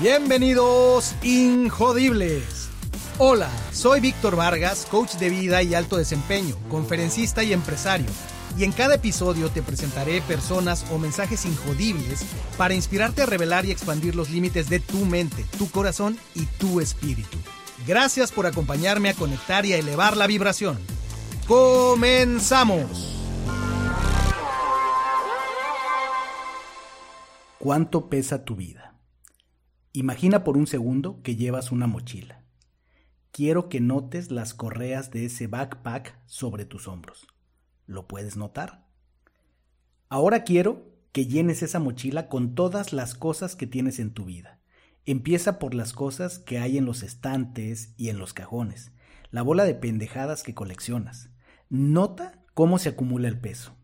Bienvenidos, Injodibles. Hola, soy Víctor Vargas, coach de vida y alto desempeño, conferencista y empresario. Y en cada episodio te presentaré personas o mensajes injodibles para inspirarte a revelar y expandir los límites de tu mente, tu corazón y tu espíritu. Gracias por acompañarme a conectar y a elevar la vibración. ¡Comenzamos! ¿Cuánto pesa tu vida? Imagina por un segundo que llevas una mochila. Quiero que notes las correas de ese backpack sobre tus hombros. ¿Lo puedes notar? Ahora quiero que llenes esa mochila con todas las cosas que tienes en tu vida. Empieza por las cosas que hay en los estantes y en los cajones, la bola de pendejadas que coleccionas. Nota cómo se acumula el peso.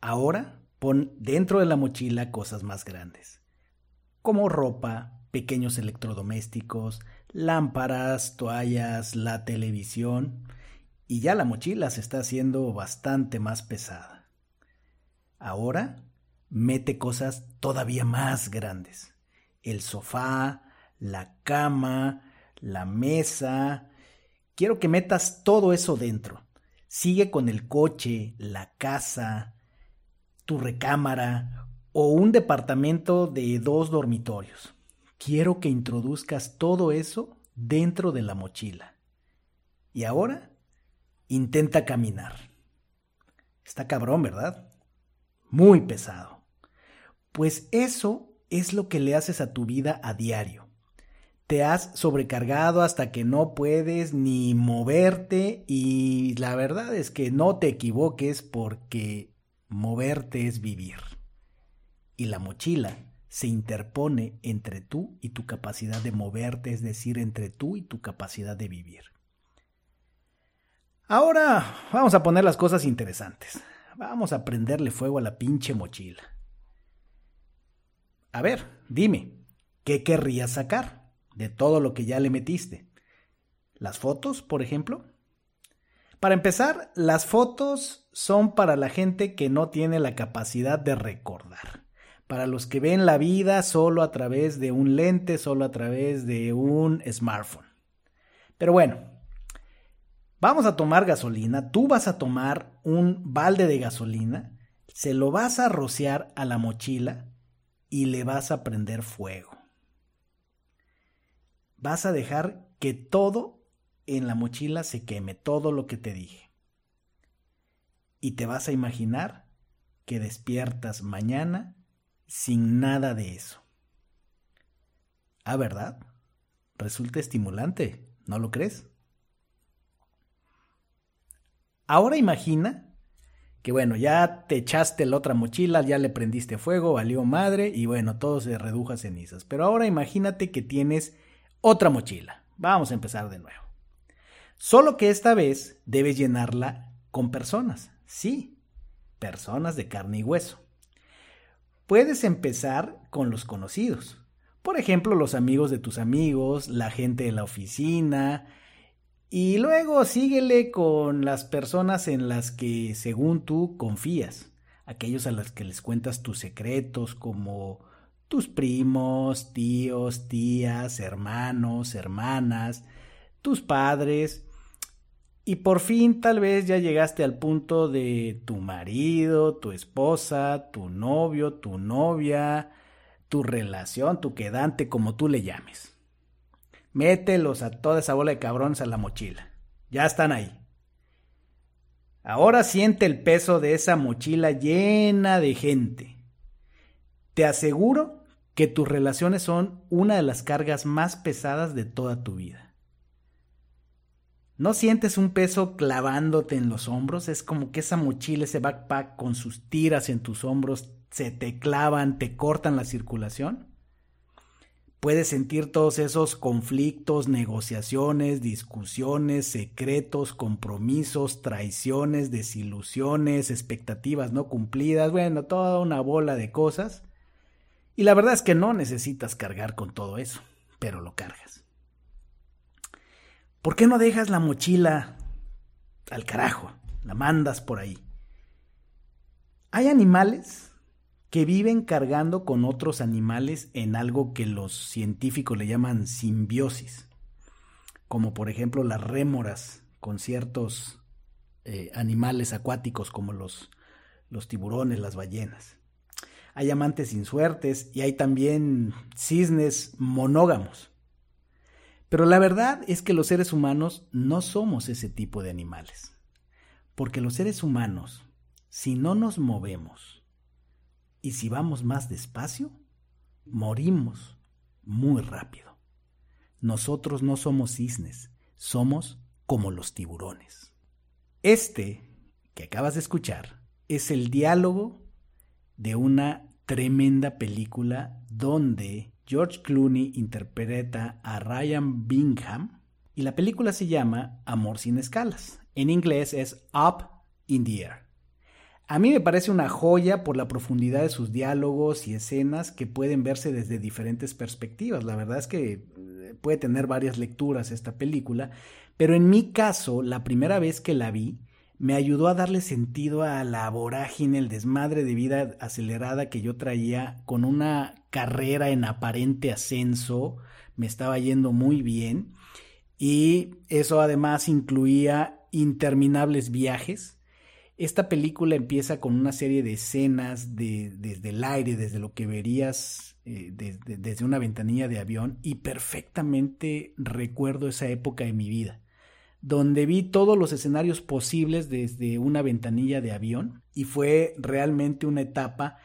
Ahora pon dentro de la mochila cosas más grandes como ropa, pequeños electrodomésticos, lámparas, toallas, la televisión, y ya la mochila se está haciendo bastante más pesada. Ahora mete cosas todavía más grandes. El sofá, la cama, la mesa. Quiero que metas todo eso dentro. Sigue con el coche, la casa, tu recámara o un departamento de dos dormitorios. Quiero que introduzcas todo eso dentro de la mochila. Y ahora, intenta caminar. Está cabrón, ¿verdad? Muy pesado. Pues eso es lo que le haces a tu vida a diario. Te has sobrecargado hasta que no puedes ni moverte y la verdad es que no te equivoques porque moverte es vivir y la mochila se interpone entre tú y tu capacidad de moverte, es decir, entre tú y tu capacidad de vivir. Ahora vamos a poner las cosas interesantes. Vamos a prenderle fuego a la pinche mochila. A ver, dime, ¿qué querrías sacar de todo lo que ya le metiste? ¿Las fotos, por ejemplo? Para empezar, las fotos son para la gente que no tiene la capacidad de recordar para los que ven la vida solo a través de un lente, solo a través de un smartphone. Pero bueno, vamos a tomar gasolina, tú vas a tomar un balde de gasolina, se lo vas a rociar a la mochila y le vas a prender fuego. Vas a dejar que todo en la mochila se queme, todo lo que te dije. Y te vas a imaginar que despiertas mañana sin nada de eso. Ah, ¿verdad? Resulta estimulante, ¿no lo crees? Ahora imagina que bueno, ya te echaste la otra mochila, ya le prendiste fuego, valió madre y bueno, todo se redujo a cenizas. Pero ahora imagínate que tienes otra mochila. Vamos a empezar de nuevo. Solo que esta vez debes llenarla con personas. Sí, personas de carne y hueso. Puedes empezar con los conocidos. Por ejemplo, los amigos de tus amigos, la gente de la oficina. Y luego síguele con las personas en las que, según tú, confías. Aquellos a los que les cuentas tus secretos, como tus primos, tíos, tías, hermanos, hermanas, tus padres. Y por fin tal vez ya llegaste al punto de tu marido, tu esposa, tu novio, tu novia, tu relación, tu quedante, como tú le llames. Mételos a toda esa bola de cabrones a la mochila. Ya están ahí. Ahora siente el peso de esa mochila llena de gente. Te aseguro que tus relaciones son una de las cargas más pesadas de toda tu vida. ¿No sientes un peso clavándote en los hombros? Es como que esa mochila, ese backpack con sus tiras en tus hombros se te clavan, te cortan la circulación. Puedes sentir todos esos conflictos, negociaciones, discusiones, secretos, compromisos, traiciones, desilusiones, expectativas no cumplidas, bueno, toda una bola de cosas. Y la verdad es que no necesitas cargar con todo eso, pero lo cargas. ¿Por qué no dejas la mochila al carajo? La mandas por ahí. Hay animales que viven cargando con otros animales en algo que los científicos le llaman simbiosis, como por ejemplo las rémoras con ciertos eh, animales acuáticos como los, los tiburones, las ballenas. Hay amantes sin suertes y hay también cisnes monógamos. Pero la verdad es que los seres humanos no somos ese tipo de animales. Porque los seres humanos, si no nos movemos, y si vamos más despacio, morimos muy rápido. Nosotros no somos cisnes, somos como los tiburones. Este que acabas de escuchar es el diálogo de una tremenda película donde George Clooney interpreta a Ryan Bingham y la película se llama Amor sin escalas. En inglés es Up in the Air. A mí me parece una joya por la profundidad de sus diálogos y escenas que pueden verse desde diferentes perspectivas. La verdad es que eh, puede tener varias lecturas esta película, pero en mi caso, la primera vez que la vi, me ayudó a darle sentido a la vorágine, el desmadre de vida acelerada que yo traía con una carrera en aparente ascenso, me estaba yendo muy bien. Y eso además incluía interminables viajes. Esta película empieza con una serie de escenas de, desde el aire, desde lo que verías eh, desde una ventanilla de avión y perfectamente recuerdo esa época de mi vida, donde vi todos los escenarios posibles desde una ventanilla de avión y fue realmente una etapa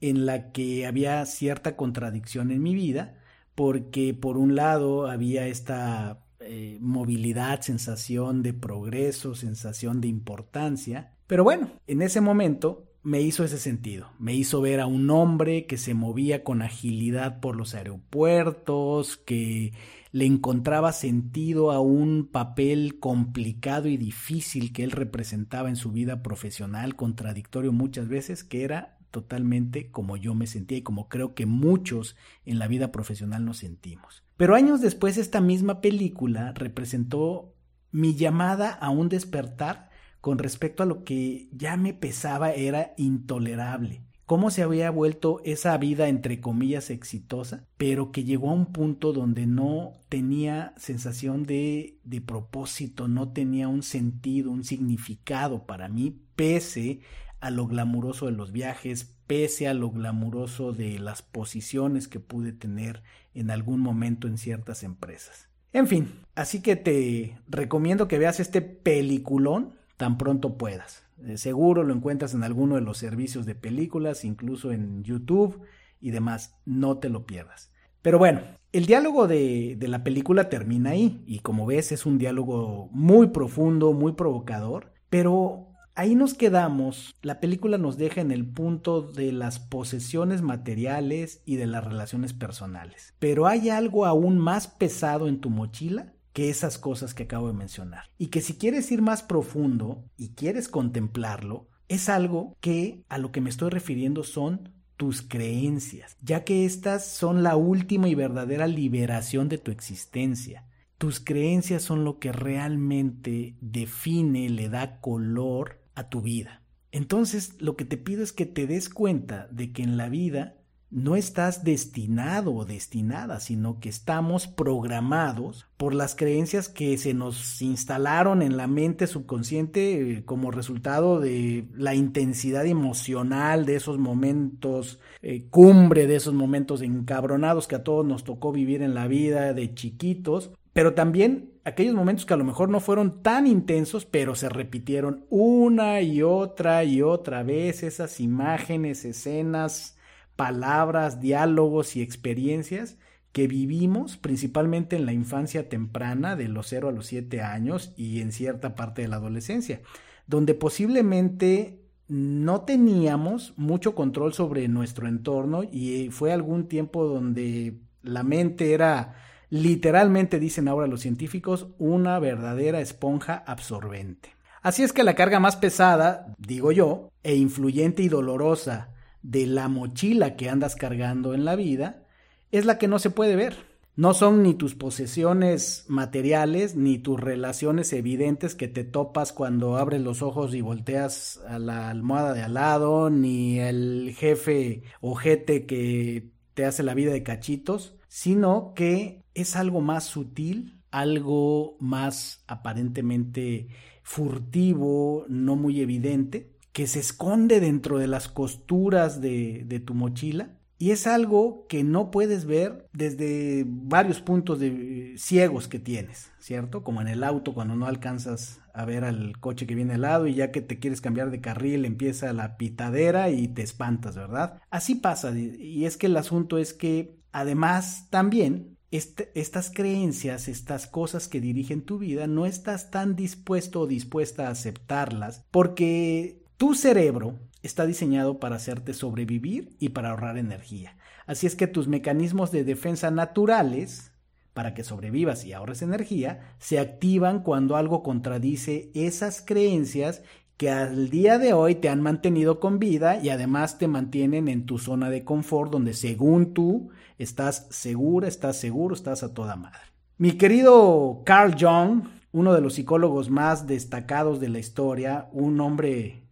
en la que había cierta contradicción en mi vida, porque por un lado había esta eh, movilidad, sensación de progreso, sensación de importancia, pero bueno, en ese momento me hizo ese sentido. Me hizo ver a un hombre que se movía con agilidad por los aeropuertos, que le encontraba sentido a un papel complicado y difícil que él representaba en su vida profesional, contradictorio muchas veces, que era totalmente como yo me sentía y como creo que muchos en la vida profesional nos sentimos. Pero años después esta misma película representó mi llamada a un despertar con respecto a lo que ya me pesaba era intolerable. Cómo se había vuelto esa vida entre comillas exitosa, pero que llegó a un punto donde no tenía sensación de, propósito, no tenía un sentido, un significado para mí, pese a lo glamuroso de los viajes, pese a lo glamuroso de las posiciones que pude tener en algún momento en ciertas empresas. En fin, así que te recomiendo que veas este peliculón tan pronto puedas. Eh, seguro lo encuentras en alguno de los servicios de películas, incluso en YouTube y demás. No te lo pierdas. Pero bueno, el diálogo de, de, la película termina ahí y como ves es un diálogo muy profundo, muy provocador, pero ahí nos quedamos, la película nos deja en el punto de las posesiones materiales y de las relaciones personales. Pero hay algo aún más pesado en tu mochila que esas cosas que acabo de mencionar. Y que si quieres ir más profundo y quieres contemplarlo, es algo que a lo que me estoy refiriendo son tus creencias, ya que estas son la última y verdadera liberación de tu existencia. Tus creencias son lo que realmente define, le da color a tu vida. Entonces, lo que te pido es que te des cuenta de que en la vida no estás destinado o destinada, sino que estamos programados por las creencias que se nos instalaron en la mente subconsciente eh, como resultado de la intensidad emocional de esos momentos eh, cumbre, de esos momentos encabronados que a todos nos tocó vivir en la vida de chiquitos, pero también aquellos momentos que a lo mejor no fueron tan intensos, pero se repitieron una y otra y otra vez esas imágenes, escenas, palabras, diálogos y experiencias que vivimos principalmente en la infancia temprana, de los 0 a los 7 años y en cierta parte de la adolescencia, donde posiblemente no teníamos mucho control sobre nuestro entorno y fue algún tiempo donde la mente era literalmente, dicen ahora los científicos, una verdadera esponja absorbente. Así es que la carga más pesada, digo yo, e influyente y dolorosa de la mochila que andas cargando en la vida es la que no se puede ver. No son ni tus posesiones materiales, ni tus relaciones evidentes que te topas cuando abres los ojos y volteas a la almohada de al lado, ni el jefe ojete que te hace la vida de cachitos, sino que es algo más sutil, algo más aparentemente furtivo, no muy evidente, que se esconde dentro de las costuras de, de tu mochila y es algo que no puedes ver desde varios puntos de ciegos que tienes, ¿cierto? Como en el auto cuando no alcanzas a ver al coche que viene al lado y ya que te quieres cambiar de carril empieza la pitadera y te espantas, ¿verdad? Así pasa y es que el asunto es que además también estas creencias, estas cosas que dirigen tu vida, no estás tan dispuesto o dispuesta a aceptarlas porque tu cerebro está diseñado para hacerte sobrevivir y para ahorrar energía. Así es que tus mecanismos de defensa naturales, para que sobrevivas y ahorres energía, se activan cuando algo contradice esas creencias que al día de hoy te han mantenido con vida y además te mantienen en tu zona de confort donde según tú estás segura, estás seguro, estás a toda madre. Mi querido Carl Jung, uno de los psicólogos más destacados de la historia, un hombre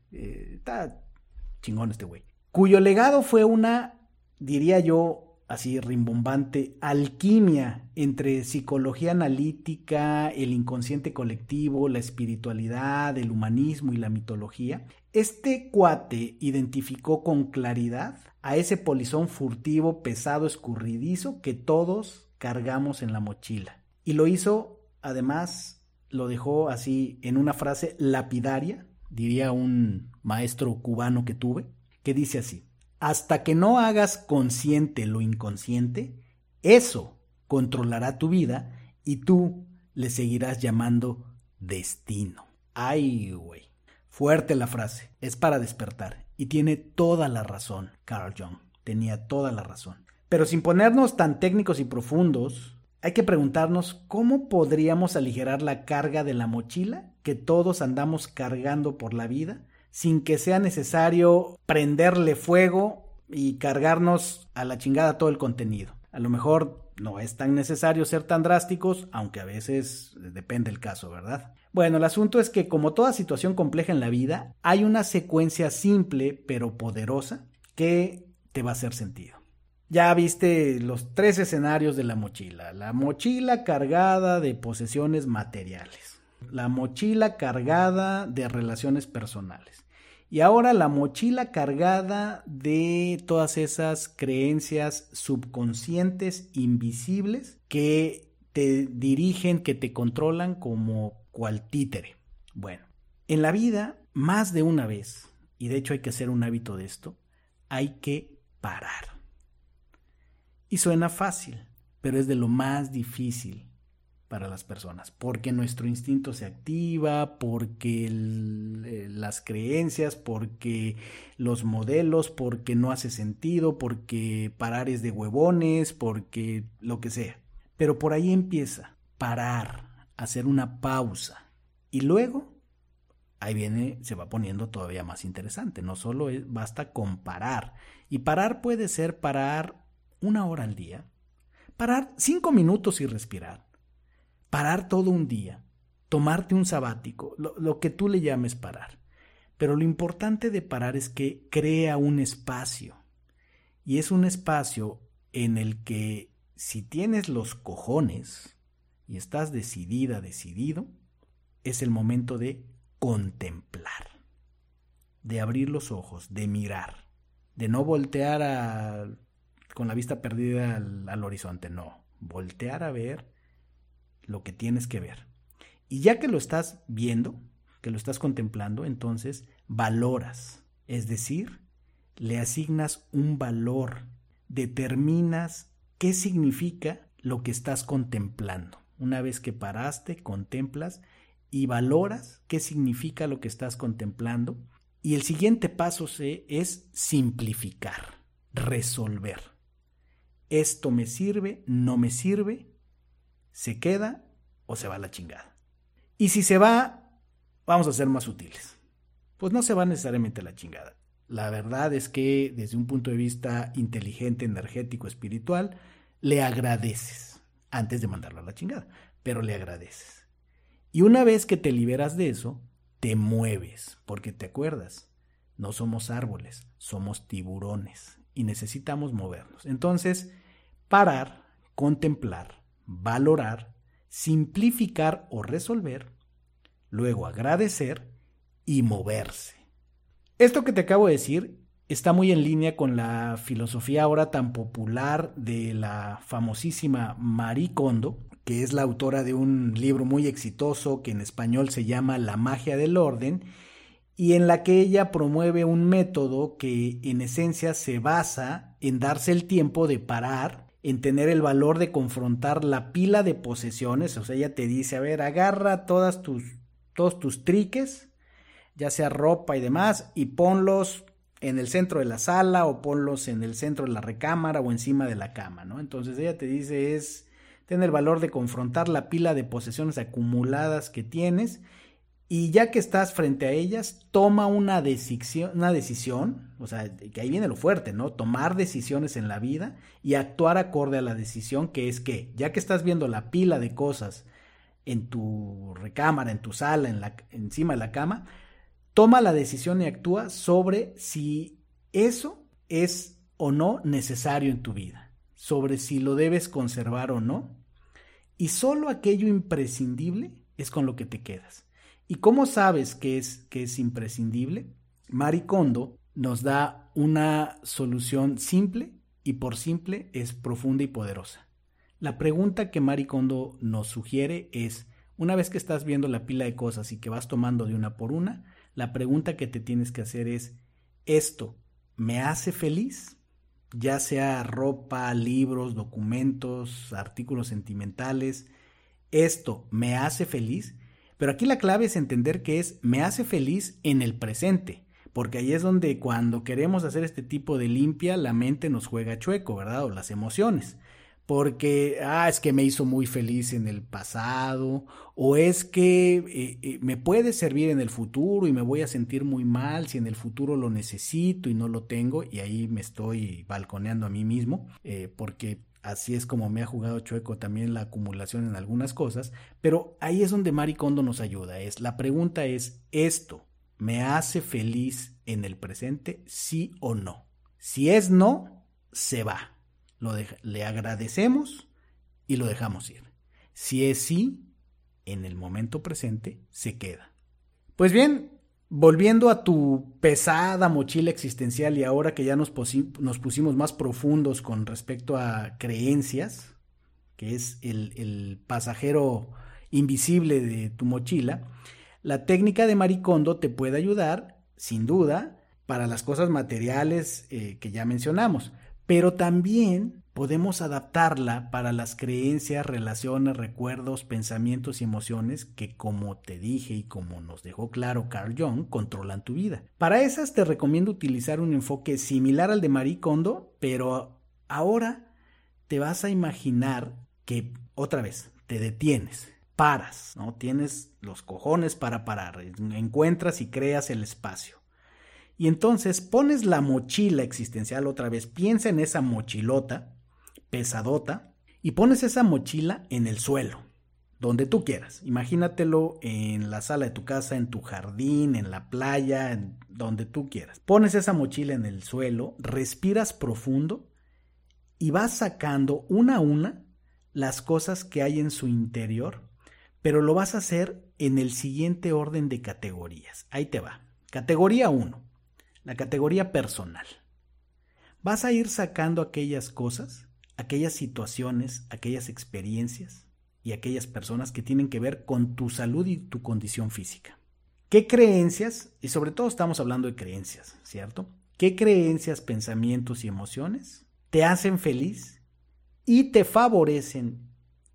eh, chingón este güey. Cuyo legado fue una, diría yo, así rimbombante, alquimia entre psicología analítica, el inconsciente colectivo, la espiritualidad, el humanismo y la mitología. Este cuate identificó con claridad a ese polizón furtivo, pesado, escurridizo que todos cargamos en la mochila. Y lo hizo, además, lo dejó así en una frase lapidaria, diría un maestro cubano que tuve, que dice así, hasta que no hagas consciente lo inconsciente, eso controlará tu vida y tú le seguirás llamando destino. Ay, güey. Fuerte la frase, es para despertar y tiene toda la razón, Carl Jung, tenía toda la razón. Pero sin ponernos tan técnicos y profundos, hay que preguntarnos cómo podríamos aligerar la carga de la mochila que todos andamos cargando por la vida sin que sea necesario prenderle fuego y cargarnos a la chingada todo el contenido. A lo mejor no es tan necesario ser tan drásticos, aunque a veces depende el caso, ¿verdad? Bueno, el asunto es que como toda situación compleja en la vida, hay una secuencia simple pero poderosa que te va a hacer sentido. Ya viste los tres escenarios de la mochila. La mochila cargada de posesiones materiales. La mochila cargada de relaciones personales. Y ahora la mochila cargada de todas esas creencias subconscientes, invisibles, que te dirigen, que te controlan como cual títere. Bueno, en la vida, más de una vez, y de hecho hay que hacer un hábito de esto, hay que parar. Y suena fácil, pero es de lo más difícil para las personas, porque nuestro instinto se activa, porque eh, las creencias, porque los modelos, porque no hace sentido, porque parar es de huevones, porque lo que sea. Pero por ahí empieza, parar, hacer una pausa. Y luego, ahí viene, se va poniendo todavía más interesante. No solo basta con parar. Y parar puede ser parar una hora al día, parar cinco minutos y respirar, parar todo un día, tomarte un sabático, lo, que tú le llames parar. Pero lo importante de parar es que crea un espacio. Y es un espacio en el que si tienes los cojones y estás decidida, decidido, es el momento de contemplar, de abrir los ojos, de mirar, de no voltear a con la vista perdida al, horizonte, no, voltear a ver lo que tienes que ver. Y ya que lo estás viendo, que lo estás contemplando, entonces valoras, es decir, le asignas un valor, determinas qué significa lo que estás contemplando. Una vez que paraste, contemplas y valoras qué significa lo que estás contemplando. Y el siguiente paso es simplificar, resolver esto me sirve, no me sirve, se queda o se va a la chingada. Y si se va, vamos a ser más sutiles. Pues no se va necesariamente a la chingada. La verdad es que desde un punto de vista inteligente, energético, espiritual, le agradeces. antes de mandarlo a la chingada, pero le agradeces. Y una vez que te liberas de eso, te mueves, porque te acuerdas, no somos árboles, somos tiburones y necesitamos movernos. Entonces, parar, contemplar, valorar, simplificar o resolver, luego agradecer y moverse. Esto que te acabo de decir está muy en línea con la filosofía ahora tan popular de la famosísima Marie Kondo, que es la autora de un libro muy exitoso que en español se llama La magia del orden, y en la que ella promueve un método que en esencia se basa en darse el tiempo de parar, en tener el valor de confrontar la pila de posesiones, o sea, ella te dice, a ver, agarra todas tus, todos tus triques, ya sea ropa y demás, y ponlos en el centro de la sala o ponlos en el centro de la recámara o encima de la cama, ¿no? Entonces ella te dice es tener el valor de confrontar la pila de posesiones acumuladas que tienes y ya que estás frente a ellas, toma una decisión, una decisión, o sea, que ahí viene lo fuerte, ¿no? Tomar decisiones en la vida y actuar acorde a la decisión, que es que, ya que estás viendo la pila de cosas en tu recámara, en tu sala, en la, encima de la cama, toma la decisión y actúa sobre si eso es o no necesario en tu vida, sobre si lo debes conservar o no, y solo aquello imprescindible es con lo que te quedas. ¿Y cómo sabes que es, que es imprescindible? Maricondo nos da una solución simple y por simple es profunda y poderosa. La pregunta que Maricondo nos sugiere es, una vez que estás viendo la pila de cosas y que vas tomando de una por una, la pregunta que te tienes que hacer es, ¿esto me hace feliz? Ya sea ropa, libros, documentos, artículos sentimentales, ¿esto me hace feliz? Pero aquí la clave es entender que es me hace feliz en el presente, porque ahí es donde cuando queremos hacer este tipo de limpia, la mente nos juega chueco, ¿verdad? O las emociones. Porque, ah, es que me hizo muy feliz en el pasado, o es que eh, eh, me puede servir en el futuro y me voy a sentir muy mal si en el futuro lo necesito y no lo tengo, y ahí me estoy balconeando a mí mismo, eh, porque así es como me ha jugado chueco también la acumulación en algunas cosas, pero ahí es donde Mari Kondo nos ayuda. Es, la pregunta es, ¿esto me hace feliz en el presente, sí o no? Si es no, se va. Lo le agradecemos y lo dejamos ir. Si es sí, en el momento presente, se queda. Pues bien, Volviendo a tu pesada mochila existencial y ahora que ya nos, nos pusimos más profundos con respecto a creencias, que es el, pasajero invisible de tu mochila, la técnica de Maricondo te puede ayudar, sin duda, para las cosas materiales eh, que ya mencionamos, pero también podemos adaptarla para las creencias, relaciones, recuerdos, pensamientos y emociones que, como te dije y como nos dejó claro Carl Jung, controlan tu vida. Para esas te recomiendo utilizar un enfoque similar al de Marie Kondo, pero ahora te vas a imaginar que, otra vez, te detienes, paras, ¿no? Tienes los cojones para parar, encuentras y creas el espacio. Y entonces pones la mochila existencial otra vez, piensa en esa mochilota, pesadota y pones esa mochila en el suelo, donde tú quieras. Imagínatelo en la sala de tu casa, en tu jardín, en la playa, en donde tú quieras. Pones esa mochila en el suelo, respiras profundo y vas sacando una a una las cosas que hay en su interior, pero lo vas a hacer en el siguiente orden de categorías. Ahí te va. Categoría 1, la categoría personal. Vas a ir sacando aquellas cosas aquellas situaciones, aquellas experiencias y aquellas personas que tienen que ver con tu salud y tu condición física. ¿Qué creencias, y sobre todo estamos hablando de creencias, ¿cierto? ¿Qué creencias, pensamientos y emociones te hacen feliz y te favorecen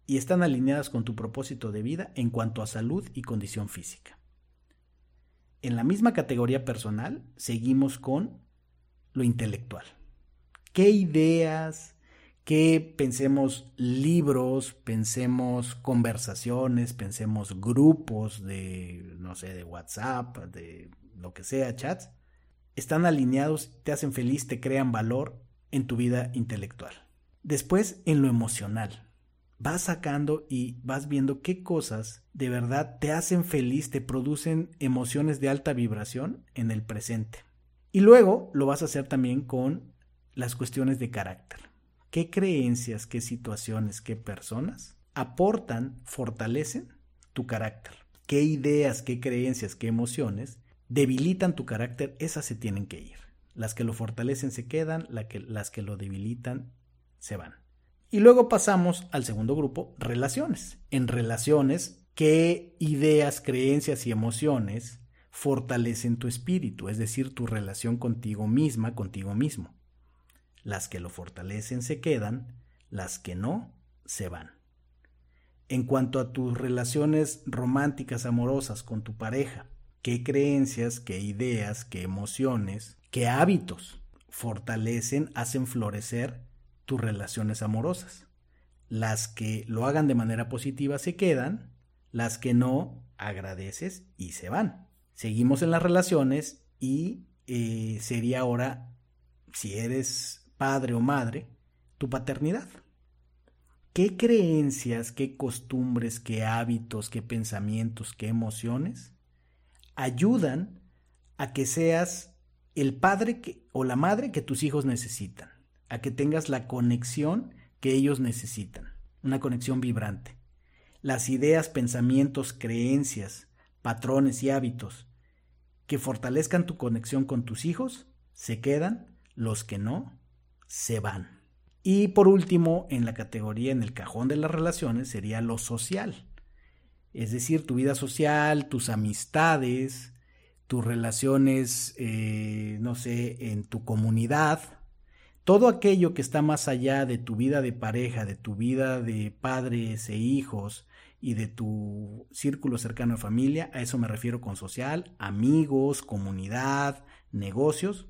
y están alineadas con tu propósito de vida en cuanto a salud y condición física? En la misma categoría personal, seguimos con lo intelectual. ¿Qué ideas, que pensemos libros, pensemos conversaciones, pensemos grupos de, no sé, de WhatsApp, de lo que sea, chats, están alineados, te hacen feliz, te crean valor en tu vida intelectual. Después, en lo emocional. vas sacando y vas viendo qué cosas de verdad te hacen feliz, te producen emociones de alta vibración en el presente. Y luego lo vas a hacer también con las cuestiones de carácter. ¿Qué creencias, qué situaciones, qué personas aportan, fortalecen tu carácter? ¿Qué ideas, qué creencias, qué emociones debilitan tu carácter? Esas se tienen que ir. Las que lo fortalecen se quedan, las que lo debilitan se van. Y luego pasamos al segundo grupo, relaciones. En relaciones, ¿qué ideas, creencias y emociones fortalecen tu espíritu? Es decir, tu relación contigo misma, contigo mismo. Las que lo fortalecen se quedan, las que no se van. En cuanto a tus relaciones románticas, amorosas con tu pareja, ¿qué creencias, qué ideas, qué emociones, qué hábitos fortalecen, hacen florecer tus relaciones amorosas? Las que lo hagan de manera positiva se quedan, las que no, agradeces y se van. Seguimos en las relaciones y eh, sería ahora, si eres padre o madre, tu paternidad. ¿Qué creencias, qué costumbres, qué hábitos, qué pensamientos, qué emociones ayudan a que seas el padre o la madre que tus hijos necesitan? A que tengas la conexión que ellos necesitan, una conexión vibrante. Las ideas, pensamientos, creencias, patrones y hábitos que fortalezcan tu conexión con tus hijos se quedan, los que no se van. Y por último, en la categoría, en el cajón de las relaciones, sería lo social. Es decir, tu vida social, tus amistades, tus relaciones, eh, no sé, en tu comunidad, todo aquello que está más allá de tu vida de pareja, de tu vida de padres e hijos y de tu círculo cercano de familia, a eso me refiero con social, amigos, comunidad, negocios,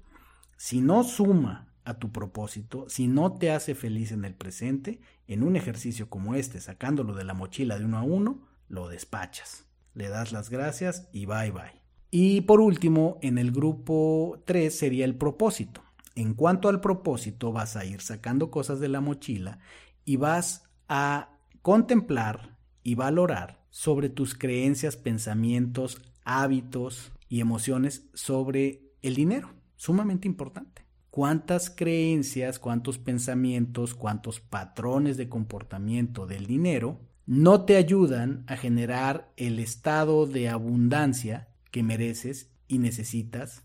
si no suma a tu propósito, si no te hace feliz en el presente, en un ejercicio como este, sacándolo de la mochila de uno a uno, lo despachas. Le das las gracias y bye bye. Y por último, en el grupo 3 sería el propósito. En cuanto al propósito, vas a ir sacando cosas de la mochila y vas a contemplar y valorar sobre tus creencias, pensamientos, hábitos y emociones sobre el dinero. Sumamente importante cuántas creencias, cuántos pensamientos, cuántos patrones de comportamiento del dinero no te ayudan a generar el estado de abundancia que mereces y necesitas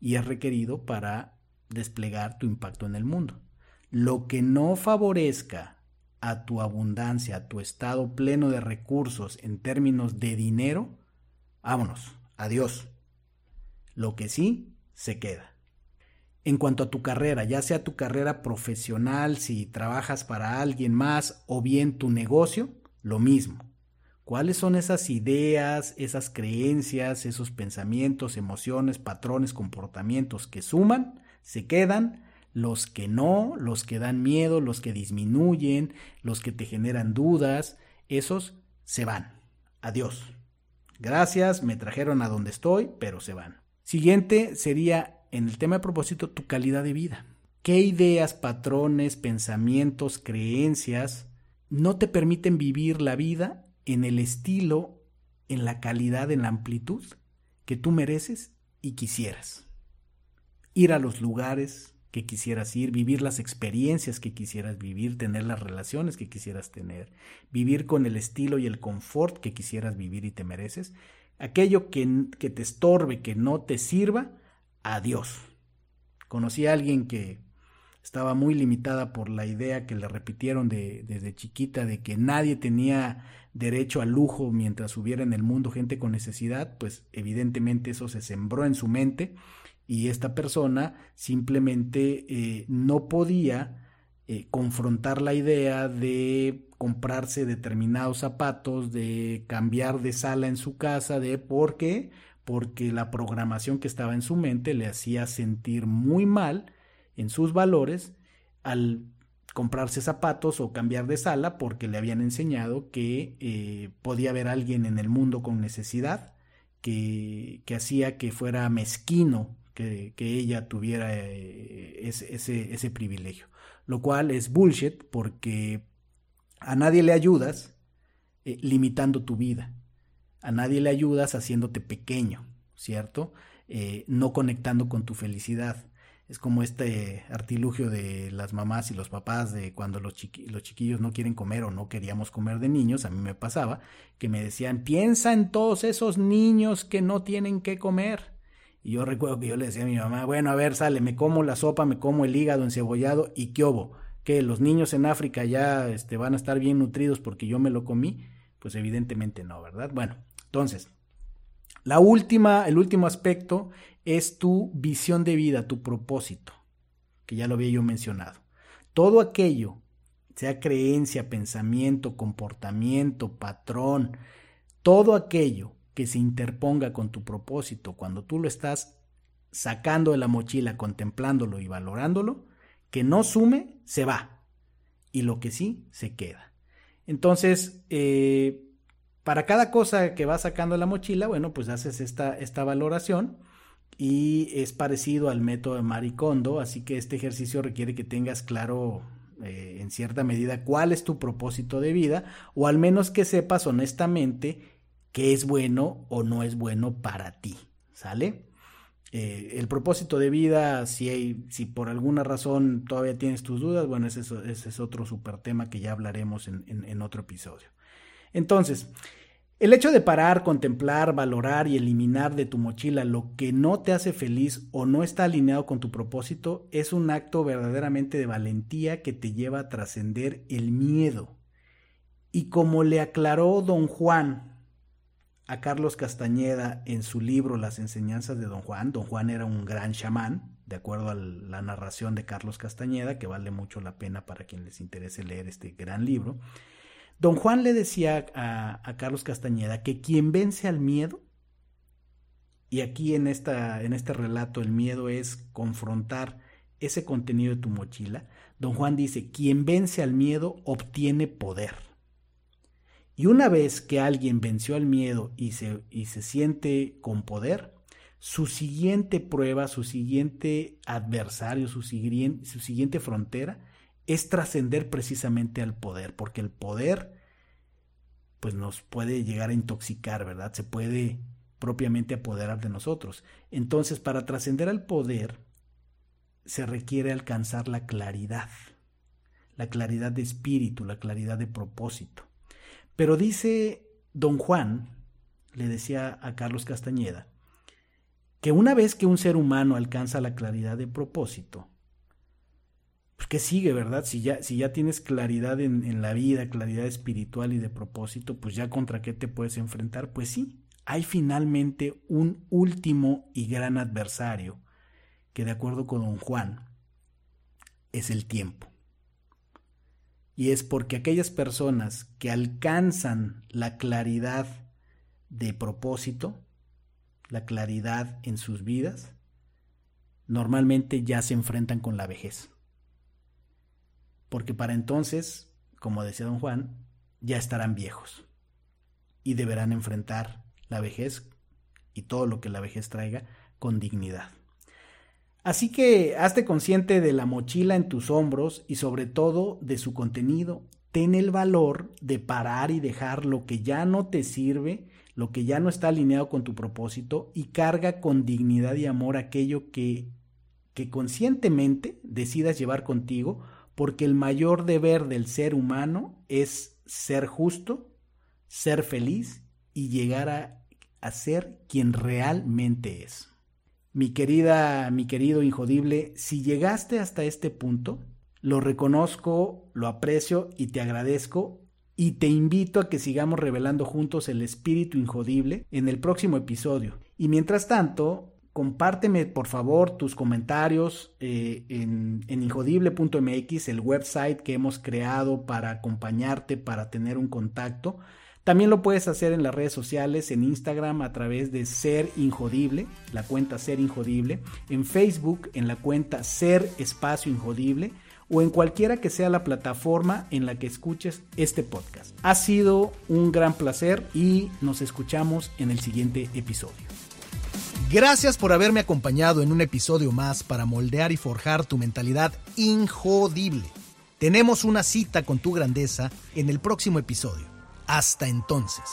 y es requerido para desplegar tu impacto en el mundo. Lo que no favorezca a tu abundancia, a tu estado pleno de recursos en términos de dinero, vámonos, adiós. Lo que sí, se queda en cuanto a tu carrera, ya sea tu carrera profesional, si trabajas para alguien más o bien tu negocio, lo mismo. ¿Cuáles son esas ideas, esas creencias, esos pensamientos, emociones, patrones, comportamientos que suman, se quedan, los que no, los que dan miedo, los que disminuyen, los que te generan dudas, esos se van. Adiós. Gracias, me trajeron a donde estoy, pero se van. Siguiente sería en el tema de propósito tu calidad de vida. ¿Qué ideas, patrones, pensamientos, creencias no te permiten vivir la vida en el estilo, en la calidad, en la amplitud que tú mereces y quisieras? Ir a los lugares que quisieras ir, vivir las experiencias que quisieras vivir, tener las relaciones que quisieras tener, vivir con el estilo y el confort que quisieras vivir y te mereces, aquello que, que te estorbe, que no te sirva, adiós. Conocí a alguien que estaba muy limitada por la idea que le repitieron desde chiquita de que nadie tenía derecho al lujo mientras hubiera en el mundo gente con necesidad, pues evidentemente eso se sembró en su mente y esta persona simplemente eh, no podía eh, confrontar la idea de comprarse determinados zapatos, de cambiar de sala en su casa, de por qué, porque la programación que estaba en su mente le hacía sentir muy mal en sus valores al comprarse zapatos o cambiar de sala porque le habían enseñado que eh, podía haber alguien en el mundo con necesidad que, que hacía que fuera mezquino que, que ella tuviera eh, ese, ese, privilegio. Lo cual es bullshit porque A nadie le ayudas eh, limitando tu vida. A nadie le ayudas haciéndote pequeño, ¿cierto? Eh, no conectando con tu felicidad. Es como este artilugio de las mamás y los papás de cuando los, los chiquillos no quieren comer o no queríamos comer de niños, a mí me pasaba, que me decían, piensa en todos esos niños que no tienen que comer. Y yo recuerdo que yo le decía a mi mamá, bueno, a ver, sale, me como la sopa, me como el hígado encebollado y qué obo, que los niños en África ya este, van a estar bien nutridos porque yo me lo comí, pues evidentemente no, ¿verdad? Bueno, entonces, la última, el último aspecto es tu visión de vida, tu propósito, que ya lo había yo mencionado. Todo aquello, sea creencia, pensamiento, comportamiento, patrón, todo aquello que se interponga con tu propósito cuando tú lo estás sacando de la mochila, contemplándolo y valorándolo, que no sume, se va. Y lo que sí, se queda. Entonces, eh, para cada cosa que vas sacando de la mochila, bueno, pues haces esta, valoración y es parecido al método de Maricondo, así que este ejercicio requiere que tengas claro eh, en cierta medida cuál es tu propósito de vida o al menos que sepas honestamente qué es bueno o no es bueno para ti, ¿sale? Eh, el propósito de vida, si, hay, si por alguna razón todavía tienes tus dudas, bueno, ese es, otro super tema que ya hablaremos en otro episodio. Entonces, el hecho de parar, contemplar, valorar y eliminar de tu mochila lo que no te hace feliz o no está alineado con tu propósito es un acto verdaderamente de valentía que te lleva a trascender el miedo. Y como le aclaró don Juan a Carlos Castañeda en su libro Las enseñanzas de don Juan, don Juan era un gran chamán, de acuerdo a la narración de Carlos Castañeda, que vale mucho la pena para quien les interese leer este gran libro, Don Juan le decía a, Carlos Castañeda que quien vence al miedo, y aquí en, esta, en este relato el miedo es confrontar ese contenido de tu mochila, don Juan dice, quien vence al miedo obtiene poder. Y una vez que alguien venció al miedo y se, y se siente con poder, su siguiente prueba, su siguiente adversario, su su siguiente frontera es trascender precisamente al poder, porque el poder pues nos puede llegar a intoxicar, ¿verdad? Se puede propiamente apoderar de nosotros. Entonces, para trascender al poder, se requiere alcanzar la claridad, la claridad de espíritu, la claridad de propósito. Pero dice don Juan, le decía a Carlos Castañeda, que una vez que un ser humano alcanza la claridad de propósito, pues, ¿qué sigue, verdad? Si ya, si ya tienes claridad en, en la vida, claridad espiritual y de propósito, pues ya contra qué te puedes enfrentar. Pues sí, hay finalmente un último y gran adversario, que de acuerdo con don Juan, es el tiempo. Y es porque aquellas personas que alcanzan la claridad de propósito, la claridad en sus vidas, normalmente ya se enfrentan con la vejez porque para entonces, como decía don Juan, ya estarán viejos y deberán enfrentar la vejez y todo lo que la vejez traiga con dignidad. Así que hazte consciente de la mochila en tus hombros y sobre todo de su contenido. Ten el valor de parar y dejar lo que ya no te sirve, lo que ya no está alineado con tu propósito y carga con dignidad y amor aquello que, que conscientemente decidas llevar contigo porque el mayor deber del ser humano es ser justo, ser feliz y llegar a, ser quien realmente es. Mi querida, mi querido Injodible, si llegaste hasta este punto, lo reconozco, lo aprecio y te agradezco y te invito a que sigamos revelando juntos el espíritu injodible en el próximo episodio. Y mientras tanto, compárteme por favor tus comentarios eh, en, en injodible.mx, el website que hemos creado para acompañarte, para tener un contacto. También lo puedes hacer en las redes sociales, en Instagram a través de Ser Injodible, la cuenta Ser Injodible, en Facebook en la cuenta Ser Espacio Injodible o en cualquiera que sea la plataforma en la que escuches este podcast. Ha sido un gran placer y nos escuchamos en el siguiente episodio. Gracias por haberme acompañado en un episodio más para moldear y forjar tu mentalidad injodible. Tenemos una cita con tu grandeza en el próximo episodio. Hasta entonces.